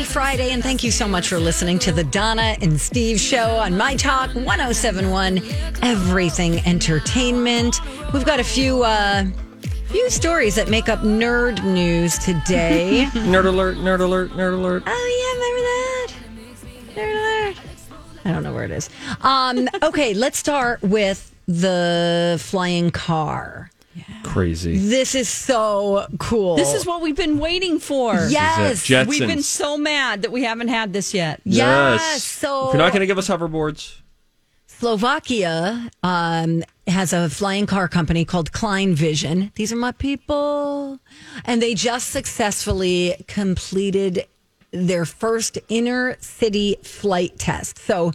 Happy Friday, and thank you so much for listening to the Donna and Steve show on My Talk 1071, Everything Entertainment. We've got a few, uh, few stories that make up nerd news today. Nerd alert, nerd alert, nerd alert. Oh, yeah, remember that? Nerd alert. I don't know where it is. Um, okay, let's start with the flying car. Crazy. This is so cool. This is what we've been waiting for. Yes. We've been so mad that we haven't had this yet. Yes. So If you're not going to give us hoverboards, Slovakia um, has a flying car company called Klein Vision. These are my people. And they just successfully completed their first inner city flight test. So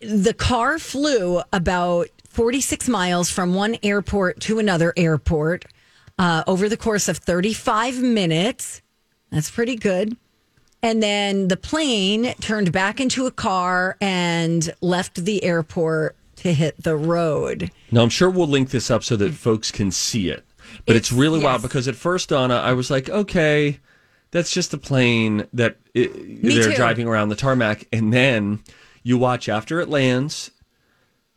the car flew about 46 miles from one airport to another airport uh, over the course of 35 minutes. That's pretty good. And then the plane turned back into a car and left the airport to hit the road. now I'm sure we'll link this up so that folks can see it. But it's, It's- really wild because at first, Donna, I was like, okay, that's just a plane that it, they're too. driving around the tarmac. And then you watch after it lands,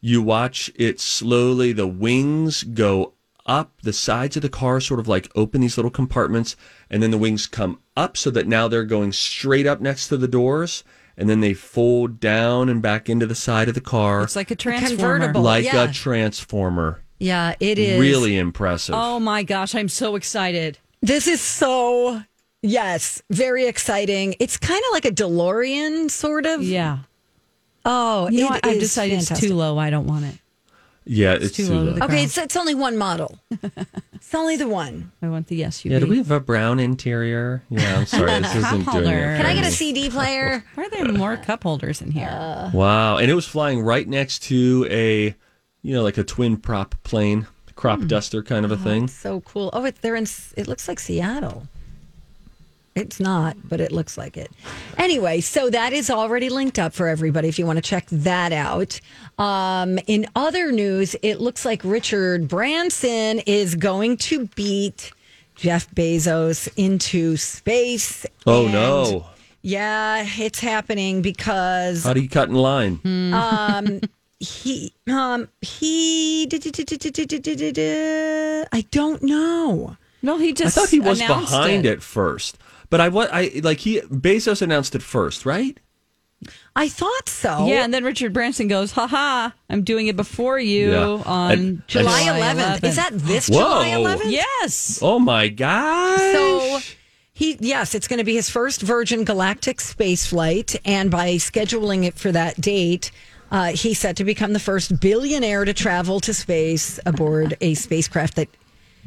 you watch it slowly, the wings go up, the sides of the car sort of like open these little compartments, and then the wings come up so that now they're going straight up next to the doors. And then they fold down and back into the side of the car It's like a transformer. convertible. like yeah. a transformer. Yeah, it is. Really impressive. Oh my gosh, I'm so excited. This is so, yes, very exciting. It's kind of like a DeLorean, sort of. Yeah. Oh, You know what? I've is decided it's too low. I don't want it. yeah, it's, too too, low low. the- Okay, it's, it's only one model. it's only the one. I want the SUV. Yeah, do we have a brown interior? Yeah, I'm sorry, this isn't doing holder. it. Can I get a CD player? Why are there more cup holders in here? Wow, and it was flying right next to a, you know, like a twin prop plane, crop Hmm. duster kind of a thing. So cool. Oh, it, they're in. It looks like Seattle. It's not, but it looks like it. Anyway, so that is already linked up for everybody if you want to check that out. Um, in other news, it looks like Richard Branson is going to beat Jeff Bezos into space. Oh And, no! Yeah, it's happening because How do you cut in line? he um he I don't know. no, he just. I thought he was behind it. it. first, but I what I like he Bezos announced it first, right? I thought so. Yeah, and then Richard Branson goes, "Ha ha! I'm doing it before you Yeah. on And- July July 11th. Is that this Whoa. July 11th? Yes. Oh my gosh! So he yes, it's going to be his first Virgin Galactic space flight, and by scheduling it for that date, uh, he's set to become the first billionaire to travel to space aboard a spacecraft that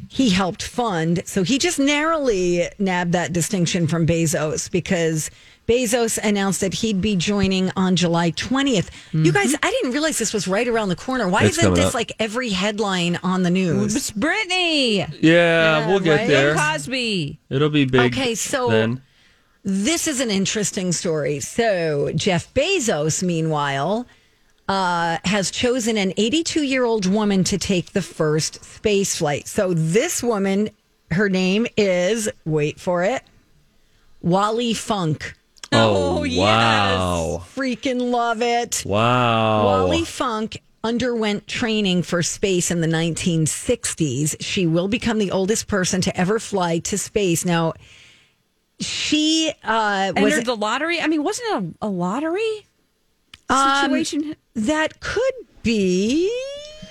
he helped fund. So he just narrowly nabbed that distinction from Bezos because Bezos announced that he'd be joining on July 20th. You guys, mm-hmm. I didn't realize this was right around the corner. Why It's isn't this up. like every headline on the news? It's Brittany. yeah, Yeah, we'll get right? there. Bill Cosby. It'll be big. Okay, so- then. This is an interesting story. So, Jeff Bezos, meanwhile, uh, has chosen an 82 year old woman to take the first space flight. So, this woman, her name is, wait for it, Wally Funk. Oh, Oh, yes. Freaking love it. Wow! Wally Funk underwent training for space in the 1960s. She will become the oldest person to ever fly to space. Now, she uh, was Entered the lottery. I mean, wasn't it a, a lottery Um, situation? that could be.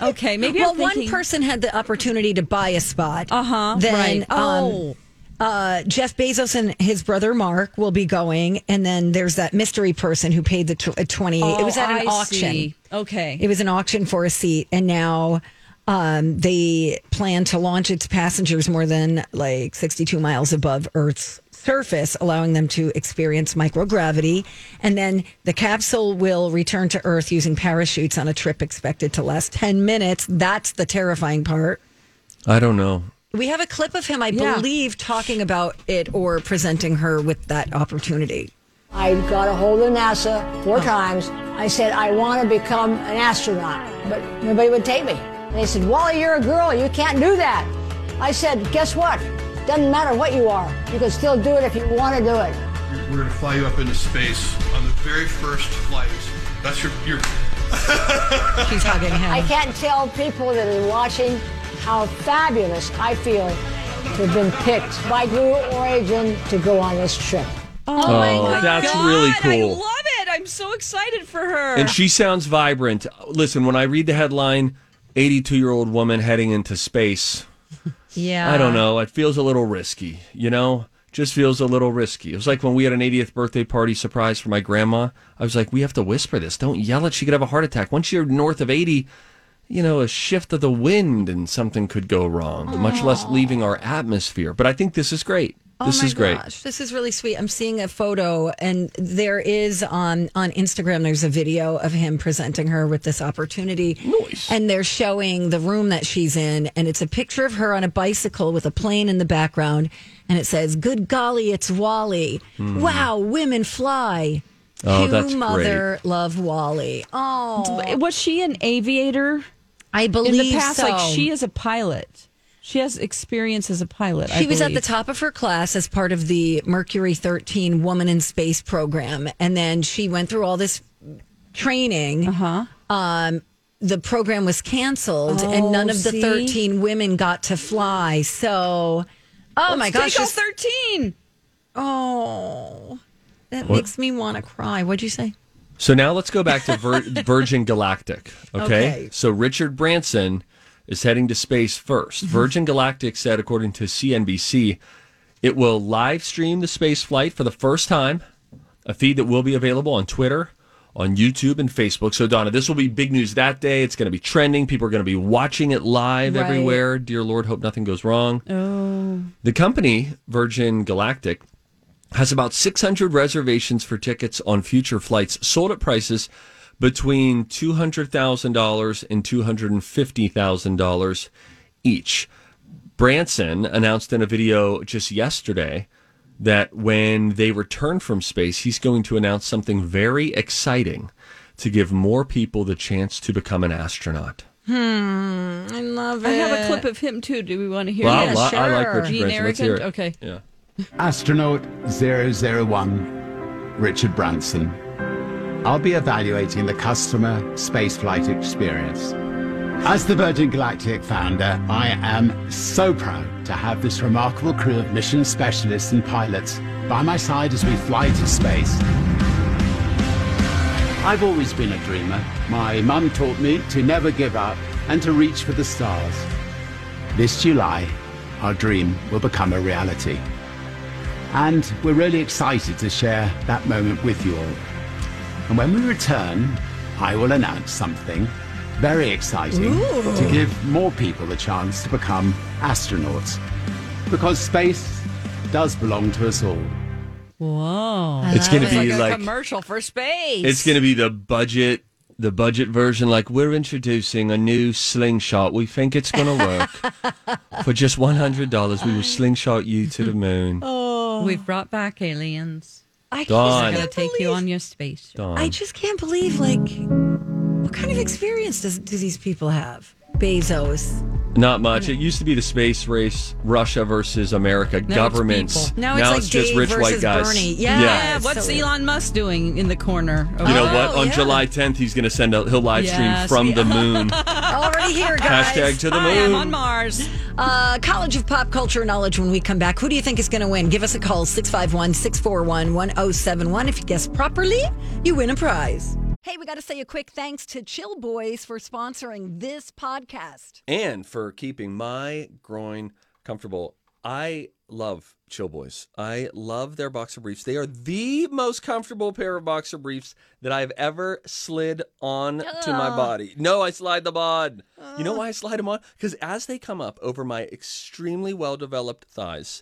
okay, maybe well, thinking. one person had the opportunity to buy a spot. Uh-huh, Then, right. um, Oh. uh, Jeff Bezos and his brother Mark will be going, and then there's that mystery person who paid the tw- uh, twenty. it was at an Oh, I auction. see. Okay. It was an auction for a seat, and now um, they plan to launch its passengers more than like 62 miles above Earth's surface, allowing them to experience microgravity. And then the capsule will return to Earth using parachutes on a trip expected to last 10 minutes. That's the terrifying part. I don't know. We have a clip of him, I Yeah. believe, talking about it or presenting her with that opportunity. I got a hold of NASA four times. I said, I want to become an astronaut, but nobody would take me. And they said, Wally, you're a girl. You can't do that. I said, guess what? Doesn't matter what you are. You can still do it if you want to do it. We're going to fly you up into space on the very first flight. That's your, your She's hugging him. I can't tell people that are watching how fabulous I feel to have been picked by Blue Origin to go on this trip. oh, my Oh, God. that's really cool. I love it. I'm so excited for her. And she sounds vibrant. Listen, when I read the headline, 82 year old woman heading into space, yeah. I don't know. It feels a little risky, you know? Just feels a little risky. It was like when we had an 80th birthday party surprise for my grandma. I was like, we have to whisper this. Don't yell it. She could have a heart attack. Once you're north of 80, you know, a shift of the wind and something could go wrong, much less leaving our atmosphere. But I think this is great. Oh this oh my is great. Gosh, this is really sweet. I'm seeing a photo, and there is on on Instagram. There's a video of him presenting her with this opportunity. Nice. And they're showing the room that she's in, and it's a picture of her on a bicycle with a plane in the background, and it says, "Good golly, it's Wally! Hmm. Wow, women fly." Oh, Cue that's mother, love Wally. Oh, was she an aviator I in believe the past? so. Like she is a pilot. She has experience as a pilot. I She was at the top of her class as part of the Mercury 13 Woman in Space program. And then she went through all this training. Uh-huh. Um, the program was canceled and none of the see? 13 women got to fly. So, oh my gosh. Take all thirteen. oh, that What? makes me want to cry. What'd you say? So now let's go back to Vir- Virgin Galactic. Okay? Okay. So Richard Branson is heading to space 1st mm-hmm. Virgin Galactic said, according to CNBC, it will live stream the space flight for the first time, a feed that will be available on Twitter, on YouTube, and Facebook. So, Donna, this will be big news that day. It's going to be trending. People are going to be watching it live Right. everywhere. Dear Lord, hope nothing goes wrong. Oh. The company, Virgin Galactic, has about 600 reservations for tickets on future flights sold at prices between $200,000 and $250,000 each. Branson announced in a video just yesterday that when they return from space, he's going to announce something very exciting to give more people the chance to become an astronaut. Hmm, I love it. I have a clip of him too. Do we want to hear Well, it? I, li- I like. Richard Gene Branson. Let's hear it. Okay. Yeah. Astronaut 001, Richard Branson. I'll be evaluating the customer spaceflight experience. As the Virgin Galactic founder, I am so proud to have this remarkable crew of mission specialists and pilots by my side as we fly to space. I've always been a dreamer. My mum taught me to never give up and to reach for the stars. This July, our dream will become a reality. And we're really excited to share that moment with you all. And when we return, I will announce something very exciting to give more people the chance to become astronauts. Because space does belong to us all. Whoa. It's going to be like a like commercial for space. It's going to be the budget, the budget version. Like we're introducing a new slingshot. We think it's going to work. For just one hundred dollars, we will slingshot you to the moon. Oh. We've brought back aliens. I Dawn. Going can't to take you believe- on your space. Dawn. I just can't believe, like, what kind of experience does do these people have? Bezos, Not much. It used to be the space race, Russia versus America, it's governments. people. Now it's like just Dave rich white guys. Bernie. Yeah. Yeah, what's so- Elon Musk doing in the corner? You know what? Oh, On yeah. July 10th, he's going to send a he'll live stream Yes, from the moon. Already here, guys. Hashtag to the moon. I'm on Mars. Uh, College of Pop Culture Knowledge when we come back. Who do you think is going to win? Give us a call, 651 641 1071. If you guess properly, you win a prize. Hey, we got to say a quick thanks to Chill Boys for sponsoring this podcast. and for keeping my groin comfortable. I love Chill Boys. I love their boxer briefs. They are the most comfortable pair of boxer briefs that I've ever slid on to my body. No, I slide them on. You know why I slide them on? Because as they come up over my extremely well developed thighs,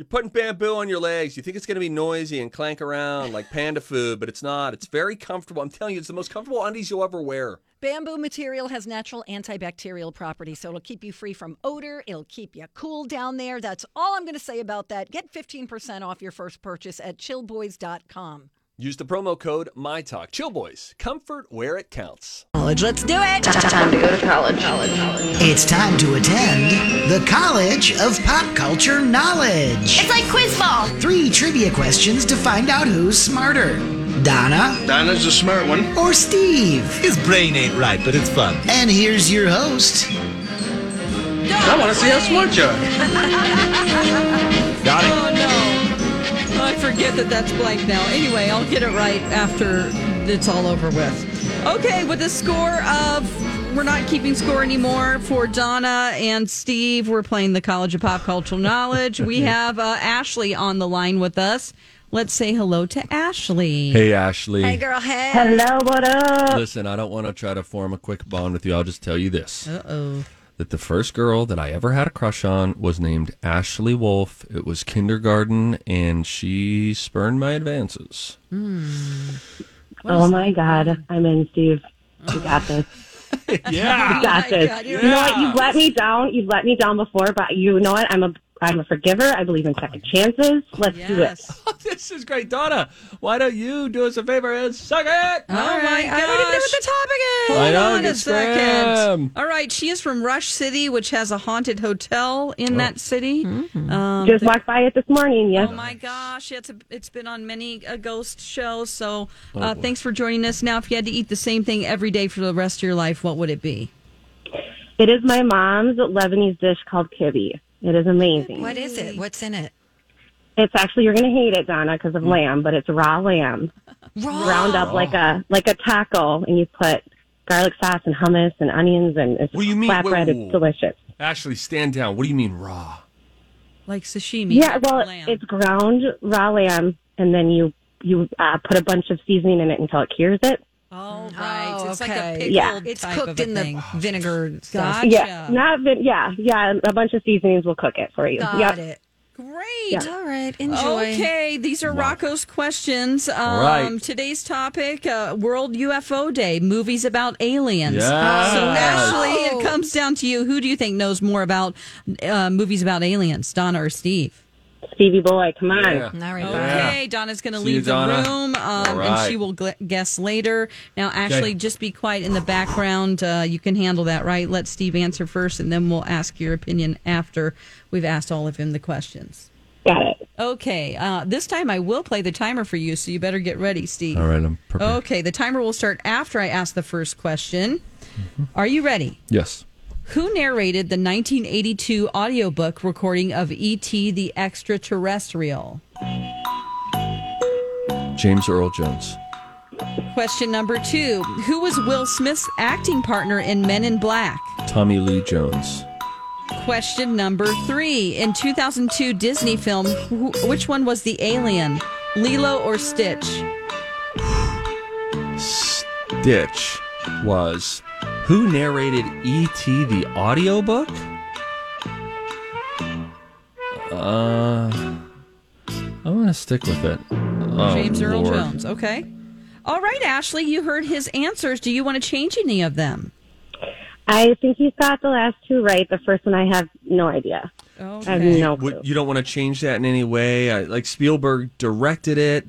You're putting bamboo on your legs. You think it's going to be noisy and clank around like panda food, but it's not. It's very comfortable. I'm telling you, it's the most comfortable undies you'll ever wear. Bamboo material has natural antibacterial properties, so it'll keep you free from odor. It'll keep you cool down there. That's all I'm going to say about that. Get 15% off your first purchase at chillboys.com. Use the promo code MyTalk. Chill Boys, comfort where it counts. College, let's do it. It's time to go to college. college, college. It's time to attend the College of Pop Culture Knowledge. It's like quiz ball. Three trivia questions to find out who's smarter Donna Donna's a smart one. or Steve. His brain ain't right, but it's fun. And here's your host, I want to see how smart you are. Got it. Oh no. I forget that that's blank now. Anyway, I'll get it right after it's all over with. Okay, with a score of we're not keeping score anymore for Donna and Steve. We're playing the College of Pop Cultural Knowledge. We have uh, Ashley on the line with us. Let's say hello to Ashley. Hey, Ashley. Hey, girl, hey. Hello, what up? Listen, I don't want to try to form a quick bond with you. I'll just tell you this. Uh oh. That the first girl that I ever had a crush on was named Ashley Wolf. It was kindergarten, and she spurned my advances. Hmm. Oh my God, I'm in, Steve. You got this. Yeah. You got oh my this. God, you you're know what? You've let me down. You've let me down before, but you know what? I'm a I'm a forgiver. I believe in second chances. Let's do it. Yes. this is great. Donna, why don't you do us a favor and suck it? All right, I don't even know what the topic is. Hold I know, on a second. scram. All right, she is from Rush City, which has a haunted hotel in that city. Um, Just walked by it this morning. Yes. Oh my gosh, it's a, it's been on many a ghost show. So, uh, thanks for joining us. Now, if you had to eat the same thing every day for the rest of your life, what would it be? It is my mom's Lebanese dish called kibbe. It is amazing. What is it? What's in it? It's actually you're going to hate it, Donna, because of lamb, but it's raw lamb Raw. ground up like a like a taco, and you put garlic sauce and hummus and onions, and it's What do you mean? flatbread. Whoa, whoa, whoa. It's delicious. Ashley, stand down. What do you mean raw? Like sashimi? Yeah, well, lamb. it's ground raw lamb, and then you you uh, put a bunch of seasoning in it until it cures it. Oh right, Oh, it's like a pickled Yeah. It's type cooked of a in thing. the vinegar stuff. Gotcha. Yeah, not vin- yeah, yeah. A bunch of seasonings will cook it for you. Got yep. it. Great. All right, enjoy. Okay, these are Rocco's questions. Um, right. Today's topic: uh, World UFO Day. Movies about aliens. Yes. So, Ashley, Oh. it comes down to you. Who do you think knows more about uh, movies about aliens, Donna or Steve? Stevie boy, come on. Yeah. All right, Okay, Donna's going to See you, leave the Donna. room, um, All and she will gl- guess later. Now, Ashley, Okay. just be quiet in the background. Uh, you can handle that, right? Let Steve answer first, and then we'll ask your opinion after we've asked all of him the questions. Got it. Okay, uh, this time I will play the timer for you, so you better get ready, Steve. All right, I'm prepared. Okay, the timer will start after I ask the first question. Are you ready? Yes. Who narrated the 1982 audiobook recording of E.T. the Extraterrestrial? James Earl Jones. Question number two Who was Will Smith's acting partner in Men in Black? Tommy Lee Jones. Question number three In 2002 Disney film, wh- which one was the alien? Lilo or Stitch? Stitch was who narrated E.T. the audiobook? Uh, Uh, I'm gonna stick with it. Oh, James Earl Lord. Jones. Okay. All right, Ashley, you heard his answers. Do you want to change any of them? I think he's got the last two right. The first one, I have no idea. I have no clue. You don't want to change that in any way. I, like Spielberg directed it.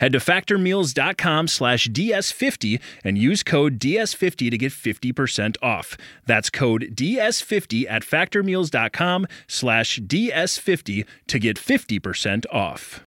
Head to factormeals.com slash DS50 and use code DS50 to get 50% off. That's code DS50 at factormeals.com slash DS50 to get 50% off.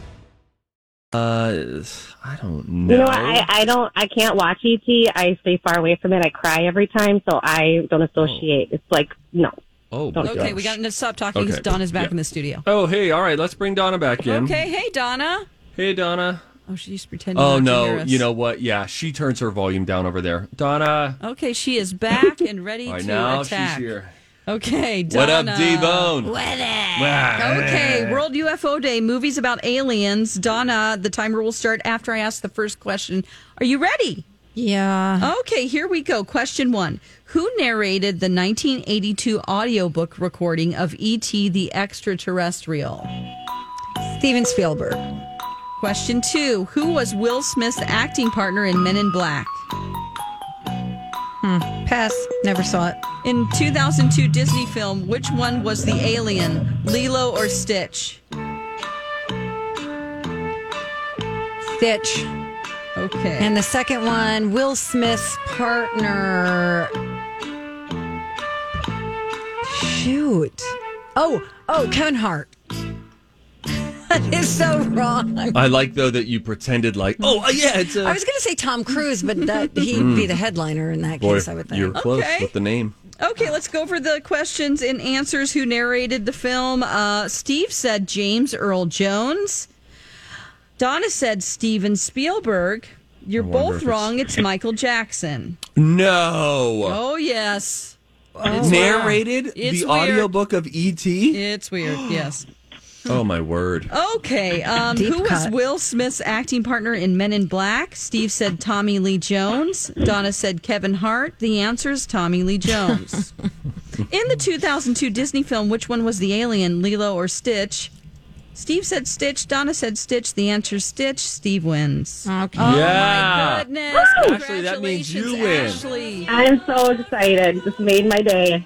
Uh, I don't know. You know what? I, I don't. I can't watch ET. I stay far away from it. I cry every time, so I don't associate. It's like no. Oh, Don't Okay, it. we got to stop talking because Okay. Donna's back Yeah. in the studio. Oh, hey, all right, let's bring Donna back in. Okay, hey, Donna. Hey, Donna. Oh, she's pretending. Oh not to hear no, us. you know what? Yeah, she turns her volume down over there. Donna. Okay, she is back and ready All right, to now attack. she's here. Okay, Donna. What up, D-Bone? What up? Okay, World UFO Day, movies about aliens. Donna, the timer will start after I ask the first question. Are you ready? Yeah. Okay, here we go. Question one Who narrated the 1982 audiobook recording of E.T. the Extraterrestrial? Steven Spielberg. Question two Who was Will Smith's acting partner in Men in Black? Hmm. Pass. Never saw it. In 2002 Disney film, which one was the alien, Lilo or Stitch? Stitch. Okay. And the second one, Will Smith's partner. Shoot. Oh, oh, Kevin Hart. That is so wrong. I like though that you pretended like, oh yeah, it's a. I was going to say Tom Cruise, but that he'd be the headliner in that Boy, case, I would think. you're close Okay. with the name. Okay, let's go over the questions and answers. Who narrated the film? Uh, Steve said James Earl Jones. Donna said Steven Spielberg. You're both if it's- wrong. It's Michael Jackson. No. Oh, yes. It narrated It's the weird. audiobook of E.T. It's weird, yes. Oh my word. Okay. Um, Deep who was. Will Smith's acting partner in Men in Black? Steve said Tommy Lee Jones. Donna said Kevin Hart. The answer is Tommy Lee Jones. in the 2002 Disney film, which one was the alien, Lilo or Stitch? Steve said Stitch. Donna said Stitch. The answer is Stitch. Steve wins. Okay. Oh Yeah. my goodness! Ashley, that means you Congratulations, win. Ashley. I'm so excited. Just made my day.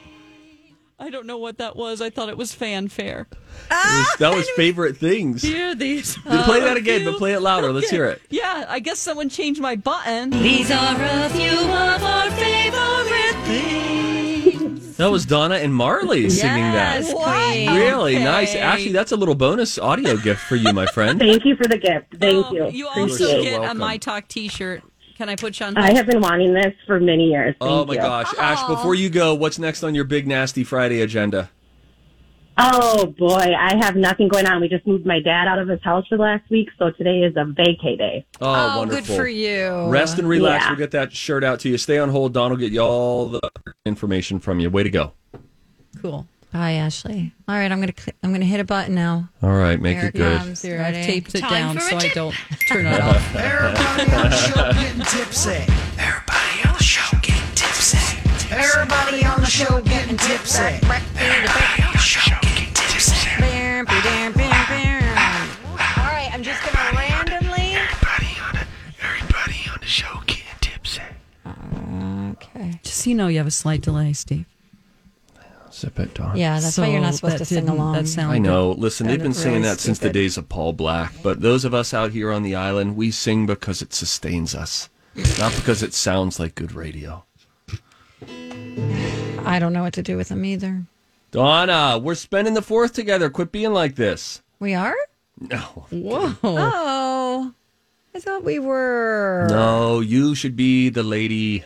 I don't know what that was. I thought it was fanfare. It was- that was favorite things. Hear these. play that again, but play it louder. Let's hear it. Yeah, I guess someone changed my button. These are a few of our favorite things. That was Donna and Marley singing Yes, that. Queen. Really Okay. nice. Ashley, that's a little bonus audio gift for you, my friend. Thank you for the gift. Thank Um, you. You You're also so get a welcome. My Talk T-shirt. Can I put you on? I have been wanting this for many years. Thank Oh my you. gosh. Ash, before you go, what's next on your big nasty Friday agenda? Oh boy, I have nothing going on. We just moved my dad out of his house for the last week, so today is a vacay day. Oh, Oh, wonderful. good for you. Rest and relax. Yeah. We'll get that shirt out to you. Stay on hold. Don will get you all the information from you. Way to go. Cool. Bye, Ashley. All right, I'm gonna cl- I'm gonna hit a button now. All right, make Here it good. comes. Here, I've taped it Time down for so I tip. don't turn it off. Everybody on the show getting tipsy. Everybody on the show getting tipsy. Everybody on the show getting tipsy. Everybody on the show getting tipsy. All right, I'm just gonna randomly. Everybody on the, everybody on the show getting tipsy. Okay. Just so you know, you have a slight delay, Steve. Zip it, Dawn. Yeah, that's why you're not supposed to sing along. that sounded I know. Listen, they've Sounded been singing really that since the days of Paul Black. But those of us out here on the island, we sing because it sustains us, not because it sounds like good radio. I don't know what to do with them either. Donna, we're spending the fourth together. Quit being like this. We are? No. Whoa. Oh, I thought we were. No, you should be the lady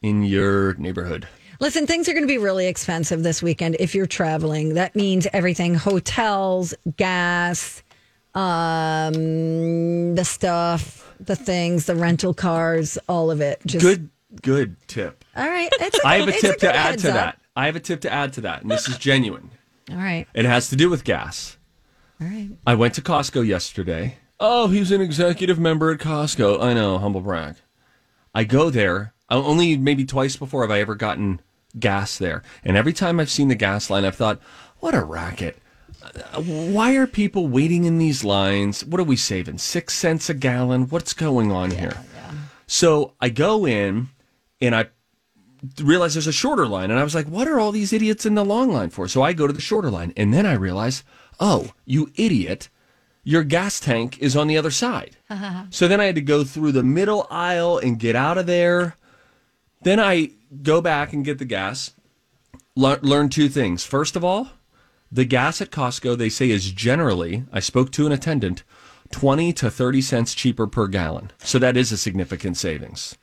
in your neighborhood. Listen, things are going to be really expensive this weekend if you're traveling. That means everything hotels, gas, um, the stuff, the things, the rental cars, all of it. Just Good, good tip. All right. It's a, I have a it's tip good to add to up. that. I have a tip to add to that, and this is genuine. All right. It has to do with gas. All right. I went to Costco yesterday. Oh, he's an executive member at Costco. I know, humble brag. I go there. uh, Only maybe twice before have I ever gotten gas there. And every time I've seen the gas line, I've thought, what a racket. Why are people waiting in these lines? What are we saving? Six cents a gallon? What's going on here? So I go in and I realize there's a shorter line. And I was like, what are all these idiots in the long line for? So I go to the shorter line. And then I realize, oh, you idiot, your gas tank is on the other side. So then I had to go through the middle aisle and get out of there. Then I go back and get the gas. Le- learn two things. First of all, the gas at Costco, they say, is generally, I spoke to an attendant, 20 to 30 cents cheaper per gallon. So that is a significant savings.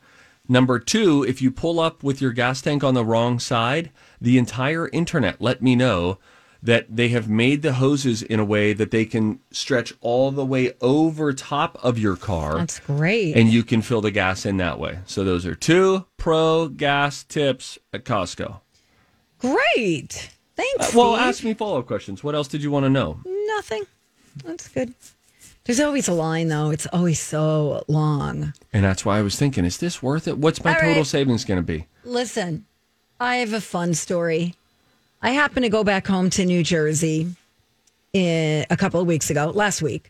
Number two, if you pull up with your gas tank on the wrong side, the entire internet let me know that they have made the hoses in a way that they can stretch all the way over top of your car. That's great. And you can fill the gas in that way. So those are two pro gas tips at Costco. Great. Thanks. Uh, well, Steve. ask me follow up questions. What else did you want to know? Nothing. That's good. There's always a line, though. It's always so long. And that's why I was thinking, is this worth it? What's my All total right. savings going to be? Listen, I have a fun story. I happened to go back home to New Jersey in, a couple of weeks ago, last week,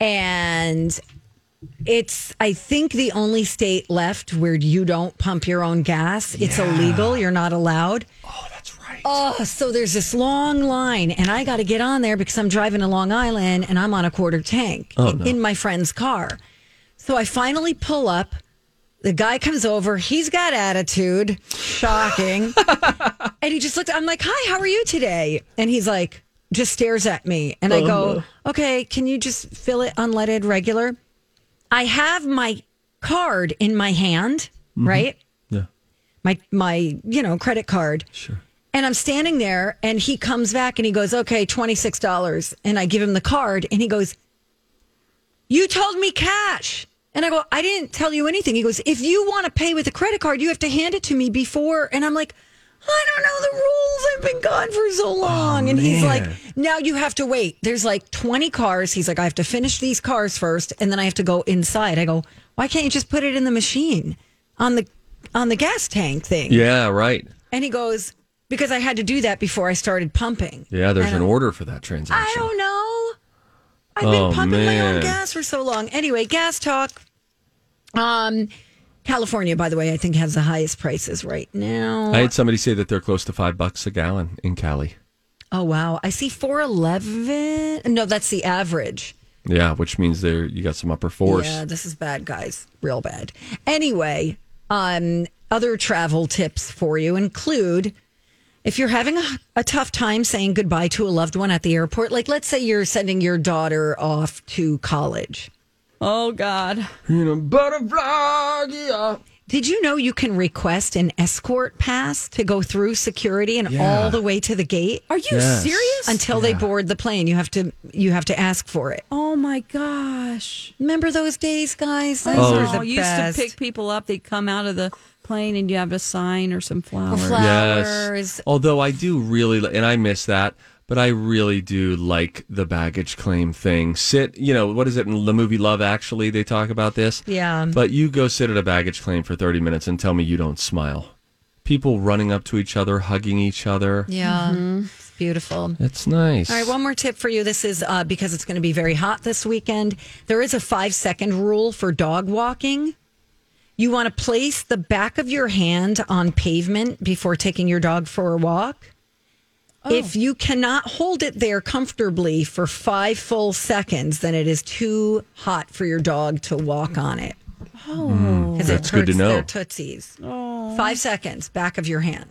and it's I think the only state left where you don't pump your own gas. It's illegal. You're not allowed. Oh, that's right. Oh, so there's this long line, and I got to get on there because I'm driving to Long Island and I'm on a quarter tank Oh, no. in my friend's car. So I finally pull up. The guy comes over. He's got attitude. Shocking. and he just looks, I'm like, "Hi, how are you today?" And he's like, just stares at me. And I Oh, go. "Okay, can you just fill it unleaded regular?" I have my card in my hand, Mm-hmm. right? Yeah. My my you know credit card. Sure. And I'm standing there, and he comes back and he goes, "Okay, twenty six dollars." And I give him the card, and he goes, "You told me cash." And I go, "I didn't tell you anything." He goes, "If you want to pay with a credit card, you have to hand it to me before." And I'm like, "I don't know the rules. I've been gone for so oh, long." and he's like, "Now you have to wait. There's like 20 cars." He's like, "I have to finish these cars first, and then I have to go inside." I go, "Why can't you just put it in the machine on the on the gas tank thing?" Yeah, right. And he goes, because I had to do that before I started pumping. Yeah, there's an order for that transaction. I don't know. I've Oh, been pumping my own gas for so long. Anyway, gas talk. Um, California, by the way, I think has the highest prices right now. I had somebody say that they're close to five bucks a gallon in Cali. oh wow, I see four eleven. No, that's the average. Yeah, which means there you got some upper force. Yeah, this is bad, guys. Real bad. Anyway, um, other travel tips for you include if you're having a, a tough time saying goodbye to a loved one at the airport, like let's say you're sending your daughter off to college. Oh God. You know, butterfly, yeah. Did you know you can request an escort pass to go through security and Yeah. all the way to the gate? Are you Yes. serious? Until they board the plane, you have to you have to ask for it. oh my gosh. Remember those days, guys? Those Oh, were there's the used best. to pick people up. They'd come out of the plane and you have a sign or some flowers. Flowers. Yes. Although I do really, and I miss that, but I really do like the baggage claim thing. Sit, you know, what is it in the movie Love Actually? They talk about this. Yeah. But you go sit at a baggage claim for 30 minutes and tell me you don't smile. People running up to each other, hugging each other. Yeah, it's beautiful. It's nice. All right, one more tip for you. This is uh, because it's going to be very hot this weekend. There is a five second rule for dog walking. You want to place the back of your hand on pavement before taking your dog for a walk. If you cannot hold it there comfortably for five full seconds, then it is too hot for your dog to walk on it. Mm, Because that's it good to hurts know. their tootsies. Five seconds, back of your hand.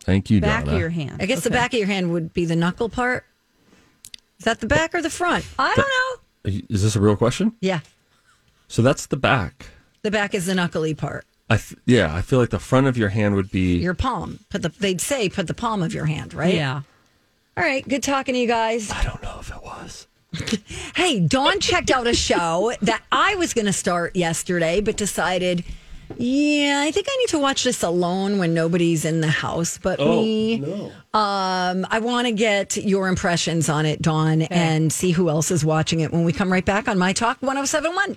Thank you, Back Donna. of your hand. I guess the back of your hand would be the knuckle part. Is that the back or the front? I don't know. Is this a real question? Yeah, So that's the back. The back is the knuckly part. I th- yeah, I feel like the front of your hand would be. Your palm. Put the. They'd say put the palm of your hand, right? Yeah. All right. Good talking to you guys. I don't know if it was. Hey, Dawn checked out a show that I was going to start yesterday, but decided, yeah, I think I need to watch this alone when nobody's in the house but Oh, me. Um, I want to get your impressions on it, Dawn, and see who else is watching it when we come right back on My Talk 1071.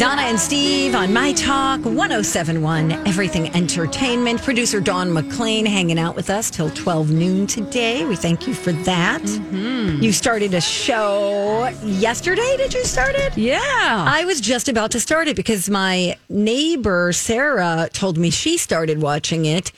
Donna and Steve on My Talk 1071, Everything Entertainment. Producer Dawn McClain hanging out with us till 12 noon today. We thank you for that. Mm-hmm. You started a show yesterday. Did you start it? Yeah. I was just about to start it because my neighbor, Sarah, told me she started watching it.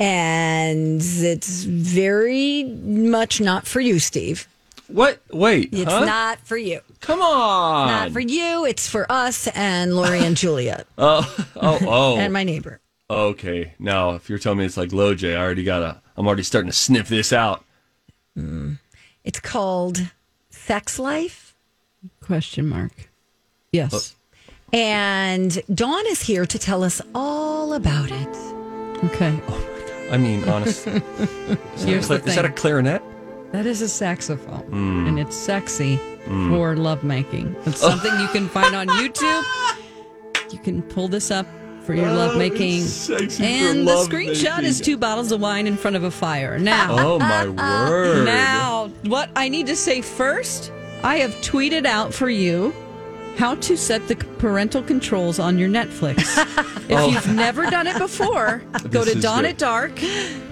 And it's very much not for you, Steve. What? Wait. It's huh? not for you. Come on. Not for you. It's for us and Lori and Julia Oh, oh, oh. and my neighbor. okay. Now, if you're telling me it's like Loj, I already got a. I'm already starting to sniff this out. Mm. It's called Sex Life. Question mark. Yes. And Dawn is here to tell us all about it. Okay. Oh my God. I mean, honestly, is, that a Here's cla- the is that a clarinet? That is a saxophone, Mm. and it's sexy Mm. for lovemaking. It's something you can find on YouTube. You can pull this up for your Oh, lovemaking. it's sexy for And the lovemaking. screenshot is two bottles of wine in front of a fire. Now, Oh my word! now, what I need to say first, I have tweeted out for you how to set the parental controls on your Netflix. if Oh. you've never done it before, go This to Dawn good. at Dark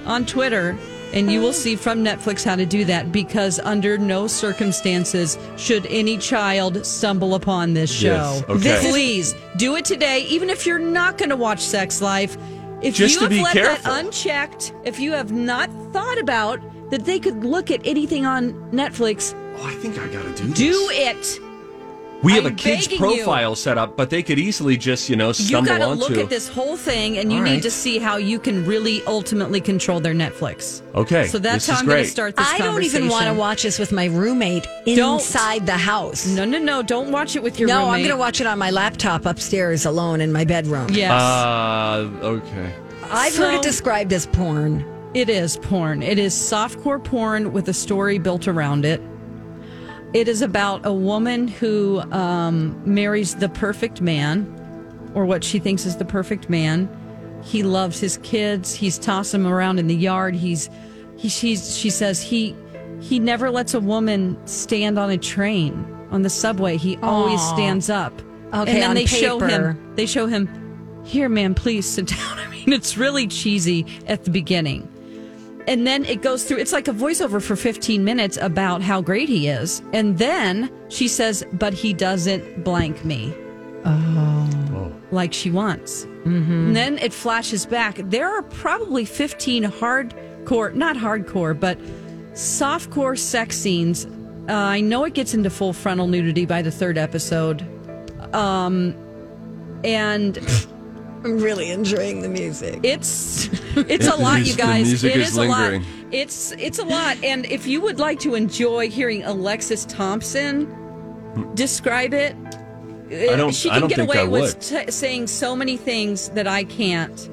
on Twitter. And you will see from Netflix how to do that because under no circumstances should any child stumble upon this show. Yes, okay. Please do it today, even if you're not going to watch Sex Life. If Just you to have be left careful. that unchecked, if you have not thought about that they could look at anything on Netflix, Oh, I think I gotta do this. do it. We have I'm a kid's begging you. profile set up, but they could easily just, you know, stumble You stumble got to onto. look at this whole thing, and you All need right. to see how you can really ultimately control their Netflix. Okay, so that's this how is I'm going to start this I don't even want to watch this with my roommate Don't. inside the house. No, no, no! Don't watch it with your roommate. no, I'm going to watch it on my laptop upstairs alone in my bedroom. Yes. Uh, okay. I've heard it described as porn. It is porn. It is softcore porn with a story built around it. It is about a woman who um, marries the perfect man, or what she thinks is the perfect man. He loves his kids. He's tossing them around in the yard. He's he she's, she says he he never lets a woman stand on a train on the subway. He always stands up. Okay, and then they show him. They show him. Here, man, please sit down. I mean, it's really cheesy at the beginning and then it goes through it's like a voiceover for 15 minutes about how great he is. And then she says but he doesn't blank me. Oh. like she wants. Mm-hmm. and then it flashes back. There are probably 15 hardcore not hardcore but softcore sex scenes. Uh, i know it gets into full frontal nudity by the third episode. Um and I'm really enjoying the music. It's it's a lot, is- you the guys. music It is is a lot. It's it's a lot. And if you would like to enjoy hearing Alexis Thompson describe it, I don't- uh, she I can don't get think away I with t- saying so many things that I can't.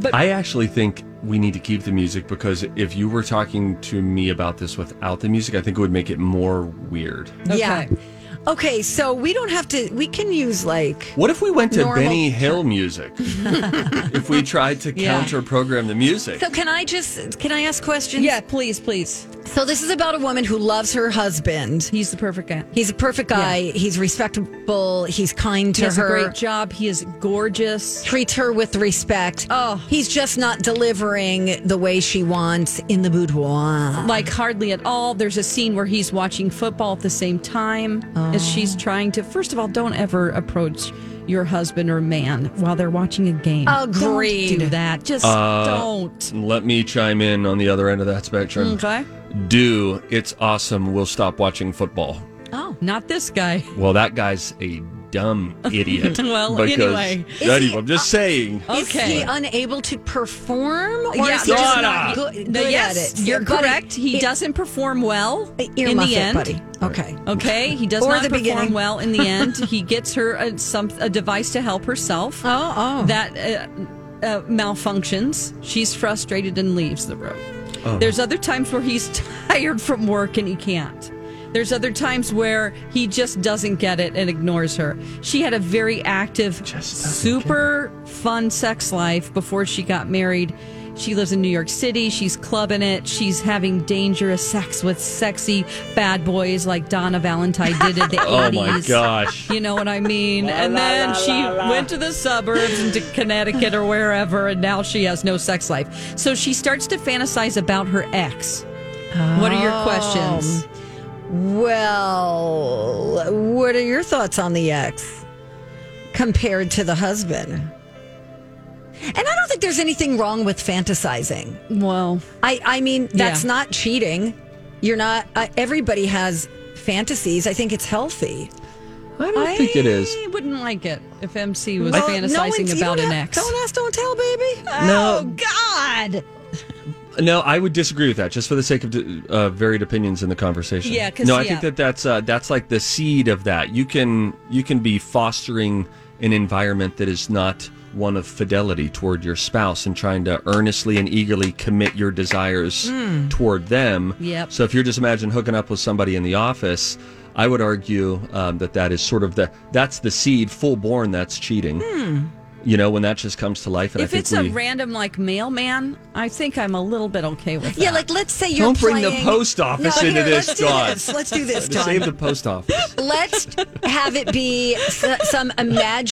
But I actually think we need to keep the music because if you were talking to me about this without the music, I think it would make it more weird. Yeah. Okay, so we don't have to. We can use like. What if we went to Normal- Benny Hill music? if we tried to Yeah. counter program the music? So can I just can I ask questions? yeah, please, please. So this is about a woman who loves her husband. He's the perfect guy. He's a perfect guy. He's respectable. He's kind to He has her. a great job. He is gorgeous. Treats her with respect. Oh. He's just not delivering the way she wants in the boudoir. Like hardly at all. There's a scene where he's watching football at the same time as she's trying to. First of all, don't ever approach your husband or man while they're watching a game. Agreed. Don't do that. Just Uh, don't. Let me chime in on the other end of that spectrum. Okay. Do it's awesome. We'll stop watching football. Oh, not this guy. Well, that guy's a dumb idiot. Well, because, anyway. Anyway, I'm just saying. Okay. Is he unable to perform? Or yeah, is he just not good, good No, yes, at it? you're Buddy, correct. He it- doesn't perform well in earmuff the it, end. buddy. Okay. Okay, he does Or not perform beginning. well in the end. he gets her a, some a device to help herself. Oh, oh. That uh, uh, malfunctions. She's frustrated and leaves the room. Oh. There's other times where he's tired from work and he can't. There's other times where he just doesn't get it and ignores her. She had a very active, super fun sex life before she got married. She lives in New York City. She's clubbing it. She's having dangerous sex with sexy bad boys like Donna Valentine did in the 80s. Oh my gosh. You know what I mean? and then she went to the suburbs into Connecticut or wherever, and now she has no sex life. So she starts to fantasize about her ex. What are your oh. questions? Well, what are your thoughts on the ex compared to the husband? And I don't think there's anything wrong with fantasizing. Well, I I mean that's Yeah. not cheating. You're not. Uh, everybody has fantasies. I think it's healthy. I don't think it is. I wouldn't like it if MC was Well, fantasizing it's- you about an ex. Don't ask, don't tell, baby. No. Oh God. No, I would disagree with that, just for the sake of uh, varied opinions in the conversation. Yeah, 'cause, no, I yeah. think that that's uh, that's like the seed of that. You can you can be fostering an environment that is not one of fidelity toward your spouse and trying to earnestly and eagerly commit your desires Mm. toward them. Yep. So if you're just imagine hooking up with somebody in the office, I would argue um, that that is sort of the that's the seed full born. That's cheating. You know, when that just comes to life, and if I think it's we, a random like mailman, I think I'm a little bit okay with that. Yeah, like let's say you're Don't bring the post office No, into here, this, Let's do this. Let's do this, To save the post office. Let's have it be some imagined.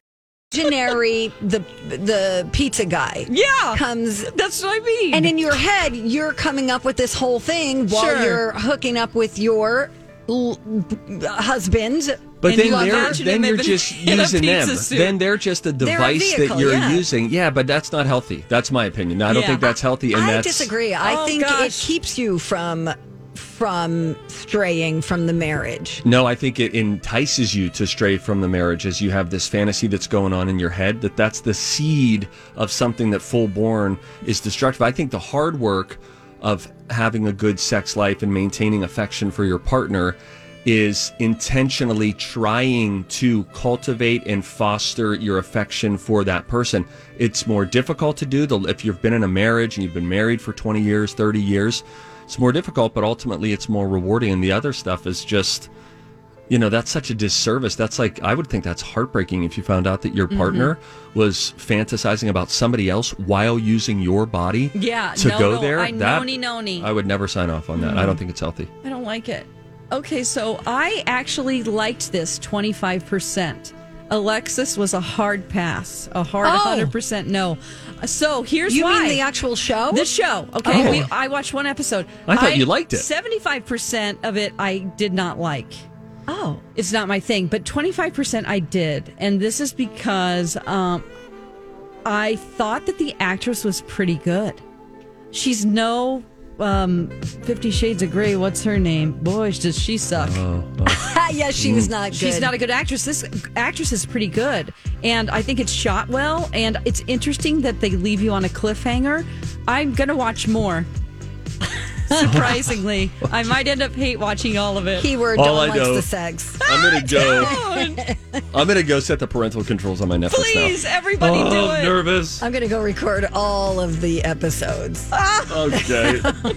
Imaginary, the the pizza guy, Yeah. comes. That's what I mean. And in your head, you're coming up with this whole thing while Sure. you're hooking up with your l- husband. But And then you they're then him you're just using them. suit. Then they're just a They're a device vehicle, that you're yeah. using. Yeah, but that's not healthy. That's my opinion. I don't Yeah. think that's healthy. And I that's disagree. I Oh, think it keeps you from from straying from the marriage. No, I think it entices you to stray from the marriage as you have this fantasy that's going on in your head. That that's the seed of something that full born is destructive. I think the hard work of having a good sex life and maintaining affection for your partner is intentionally trying to cultivate and foster your affection for that person. It's more difficult to do if you've been in a marriage and you've been married for 20 years, 30 years. It's more difficult, but ultimately it's more rewarding. And the other stuff is just, you know, that's such a disservice. That's like, I would think that's heartbreaking if you found out that your Mm-hmm. partner was fantasizing about somebody else while using your body Yeah, to no, go no, there. I that, noni noni. I would never sign off on that. I don't think it's healthy. I don't like it. Okay, so I actually liked this 25%. Alexis was a hard pass, a hard Oh. 100% no. So here's why. You why. mean the actual show? The show. Okay, Oh. we, I watched one episode. I thought you liked it. 75% of it I did not like. oh, It's not my thing, but 25% I did. And this is because um, I thought that the actress was pretty good. She's no um, Fifty Shades of Grey. What's her name? Boy, does she suck. yeah, she was not good. She's not a good actress. This actress is pretty good. And I think it's shot well. And it's interesting that they leave you on a cliffhanger. I'm going to watch more. Surprisingly, I might end up hate watching all of it. Keyword All Dawn I likes know- the sex. I'm gonna go. I'm gonna go set the parental controls on my Netflix Please, now. everybody oh, do it. nervous. I'm going to go record all of the episodes. Okay.